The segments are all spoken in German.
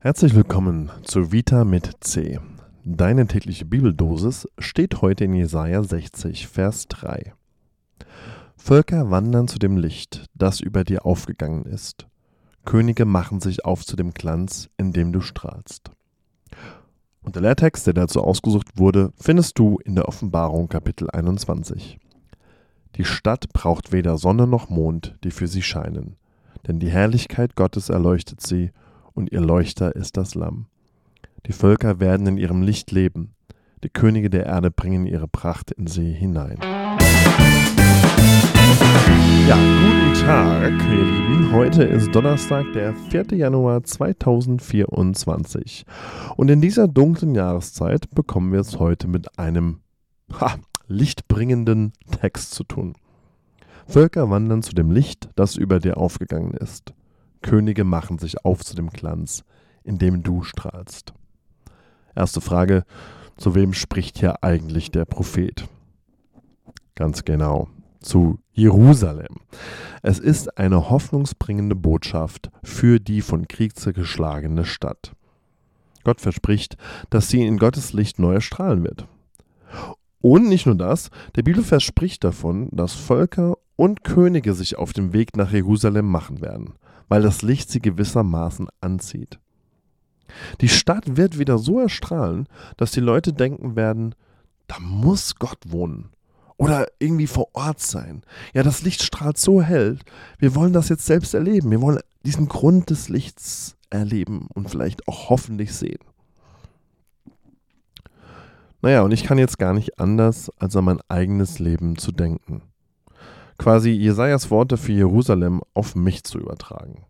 Herzlich willkommen zu Vita mit C. Deine tägliche Bibeldosis steht heute in Jesaja 60, Vers 3. Völker wandern zu dem Licht, das über dir aufgegangen ist. Könige machen sich auf zu dem Glanz, in dem du strahlst. Und der Lehrtext, der dazu ausgesucht wurde, findest du in der Offenbarung Kapitel 21. Die Stadt braucht weder Sonne noch Mond, die für sie scheinen, denn die Herrlichkeit Gottes erleuchtet sie, und ihr Leuchter ist das Lamm. Die Völker werden in ihrem Licht leben, die Könige der Erde bringen ihre Pracht in sie hinein. Ja, guten Tag, ihr Lieben. Heute ist Donnerstag, der 4. Januar 2024. Und in dieser dunklen Jahreszeit bekommen wir es heute mit einem ha, lichtbringenden Text zu tun. Völker wandern zu dem Licht, das über dir aufgegangen ist. Könige machen sich auf zu dem Glanz, in dem du strahlst. Erste Frage, zu wem spricht hier eigentlich der Prophet? Ganz genau, zu Jerusalem. Es ist eine hoffnungsbringende Botschaft für die von Krieg zergeschlagene Stadt. Gott verspricht, dass sie in Gottes Licht neu strahlen wird. Und nicht nur das, der Bibelvers spricht davon, dass Völker und Könige sich auf dem Weg nach Jerusalem machen werden weil das Licht sie gewissermaßen anzieht. Die Stadt wird wieder so erstrahlen, dass die Leute denken werden, da muss Gott wohnen oder irgendwie vor Ort sein. Ja, das Licht strahlt so hell, wir wollen das jetzt selbst erleben. Wir wollen diesen Grund des Lichts erleben und vielleicht auch hoffentlich sehen. Naja, und ich kann jetzt gar nicht anders, als an mein eigenes Leben zu denken quasi Jesajas Worte für Jerusalem auf mich zu übertragen.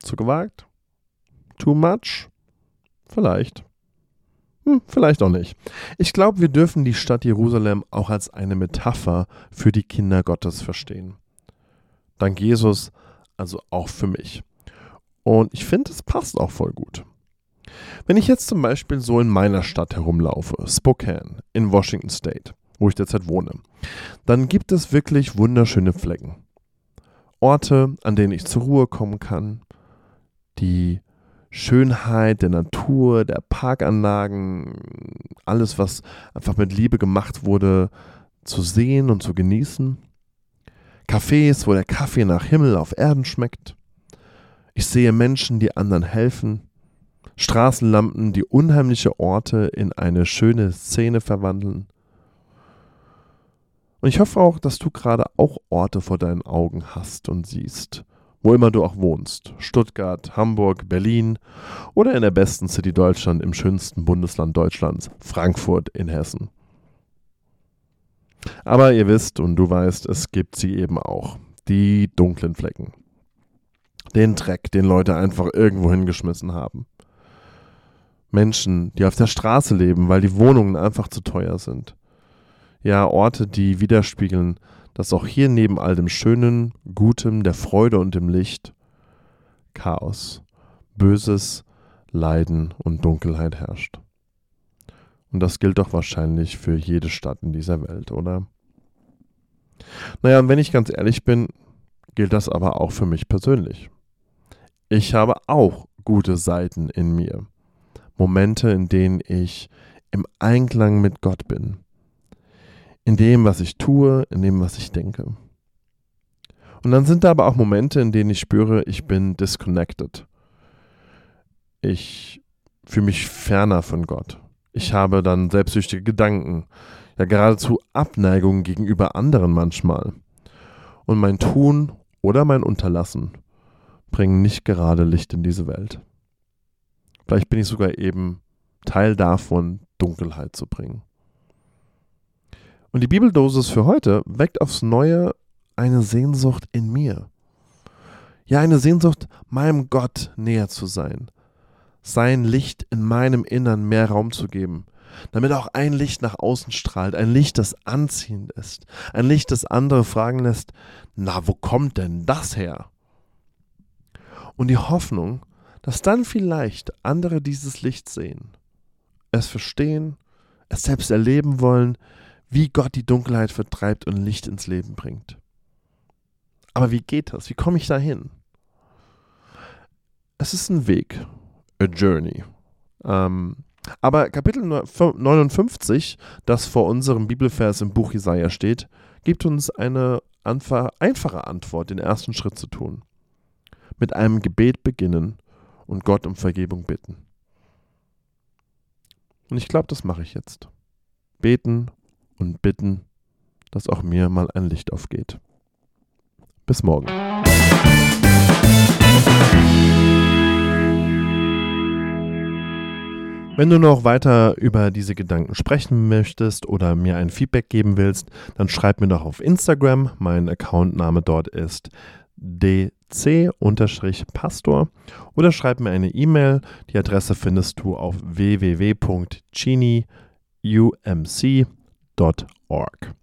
Zu gewagt? Too much? Vielleicht. Hm, vielleicht auch nicht. Ich glaube, wir dürfen die Stadt Jerusalem auch als eine Metapher für die Kinder Gottes verstehen. Dank Jesus, also auch für mich. Und ich finde, es passt auch voll gut. Wenn ich jetzt zum Beispiel so in meiner Stadt herumlaufe, Spokane in Washington State, wo ich derzeit wohne, dann gibt es wirklich wunderschöne Flecken. Orte, an denen ich zur Ruhe kommen kann, die Schönheit der Natur, der Parkanlagen, alles, was einfach mit Liebe gemacht wurde, zu sehen und zu genießen. Cafés, wo der Kaffee nach Himmel auf Erden schmeckt. Ich sehe Menschen, die anderen helfen. Straßenlampen, die unheimliche Orte in eine schöne Szene verwandeln. Und ich hoffe auch, dass du gerade auch Orte vor deinen Augen hast und siehst, wo immer du auch wohnst. Stuttgart, Hamburg, Berlin oder in der besten City Deutschland im schönsten Bundesland Deutschlands, Frankfurt in Hessen. Aber ihr wisst und du weißt, es gibt sie eben auch. Die dunklen Flecken. Den Dreck, den Leute einfach irgendwo hingeschmissen haben. Menschen, die auf der Straße leben, weil die Wohnungen einfach zu teuer sind ja Orte, die widerspiegeln, dass auch hier neben all dem Schönen, Gutem, der Freude und dem Licht Chaos, Böses, Leiden und Dunkelheit herrscht. Und das gilt doch wahrscheinlich für jede Stadt in dieser Welt, oder? Naja, und wenn ich ganz ehrlich bin, gilt das aber auch für mich persönlich. Ich habe auch gute Seiten in mir. Momente, in denen ich im Einklang mit Gott bin, in dem, was ich tue, in dem, was ich denke. Und dann sind da aber auch Momente, in denen ich spüre, ich bin disconnected. Ich fühle mich ferner von Gott. Ich habe dann selbstsüchtige Gedanken, ja geradezu Abneigung gegenüber anderen manchmal. Und mein Tun oder mein Unterlassen bringen nicht gerade Licht in diese Welt. Vielleicht bin ich sogar eben Teil davon, Dunkelheit zu bringen. Und die Bibeldosis für heute weckt aufs Neue eine Sehnsucht in mir. Ja, eine Sehnsucht, meinem Gott näher zu sein. Sein Licht in meinem Innern mehr Raum zu geben, damit auch ein Licht nach außen strahlt, ein Licht, das anziehend ist, ein Licht, das andere fragen lässt, na, wo kommt denn das her? Und die Hoffnung, dass dann vielleicht andere dieses Licht sehen, es verstehen, es selbst erleben wollen, wie Gott die Dunkelheit vertreibt und Licht ins Leben bringt. Aber wie geht das? Wie komme ich da hin? Es ist ein Weg. a journey. Ähm, aber Kapitel 59, das vor unserem Bibelvers im Buch Jesaja steht, gibt uns eine einfache Antwort, den ersten Schritt zu tun. Mit einem Gebet beginnen und Gott um Vergebung bitten. Und ich glaube, das mache ich jetzt. Beten und bitten, dass auch mir mal ein Licht aufgeht. Bis morgen. Wenn du noch weiter über diese Gedanken sprechen möchtest oder mir ein Feedback geben willst, dann schreib mir doch auf Instagram. Mein Accountname dort ist dc-pastor oder schreib mir eine E-Mail. Die Adresse findest du auf www.genie.umc.org.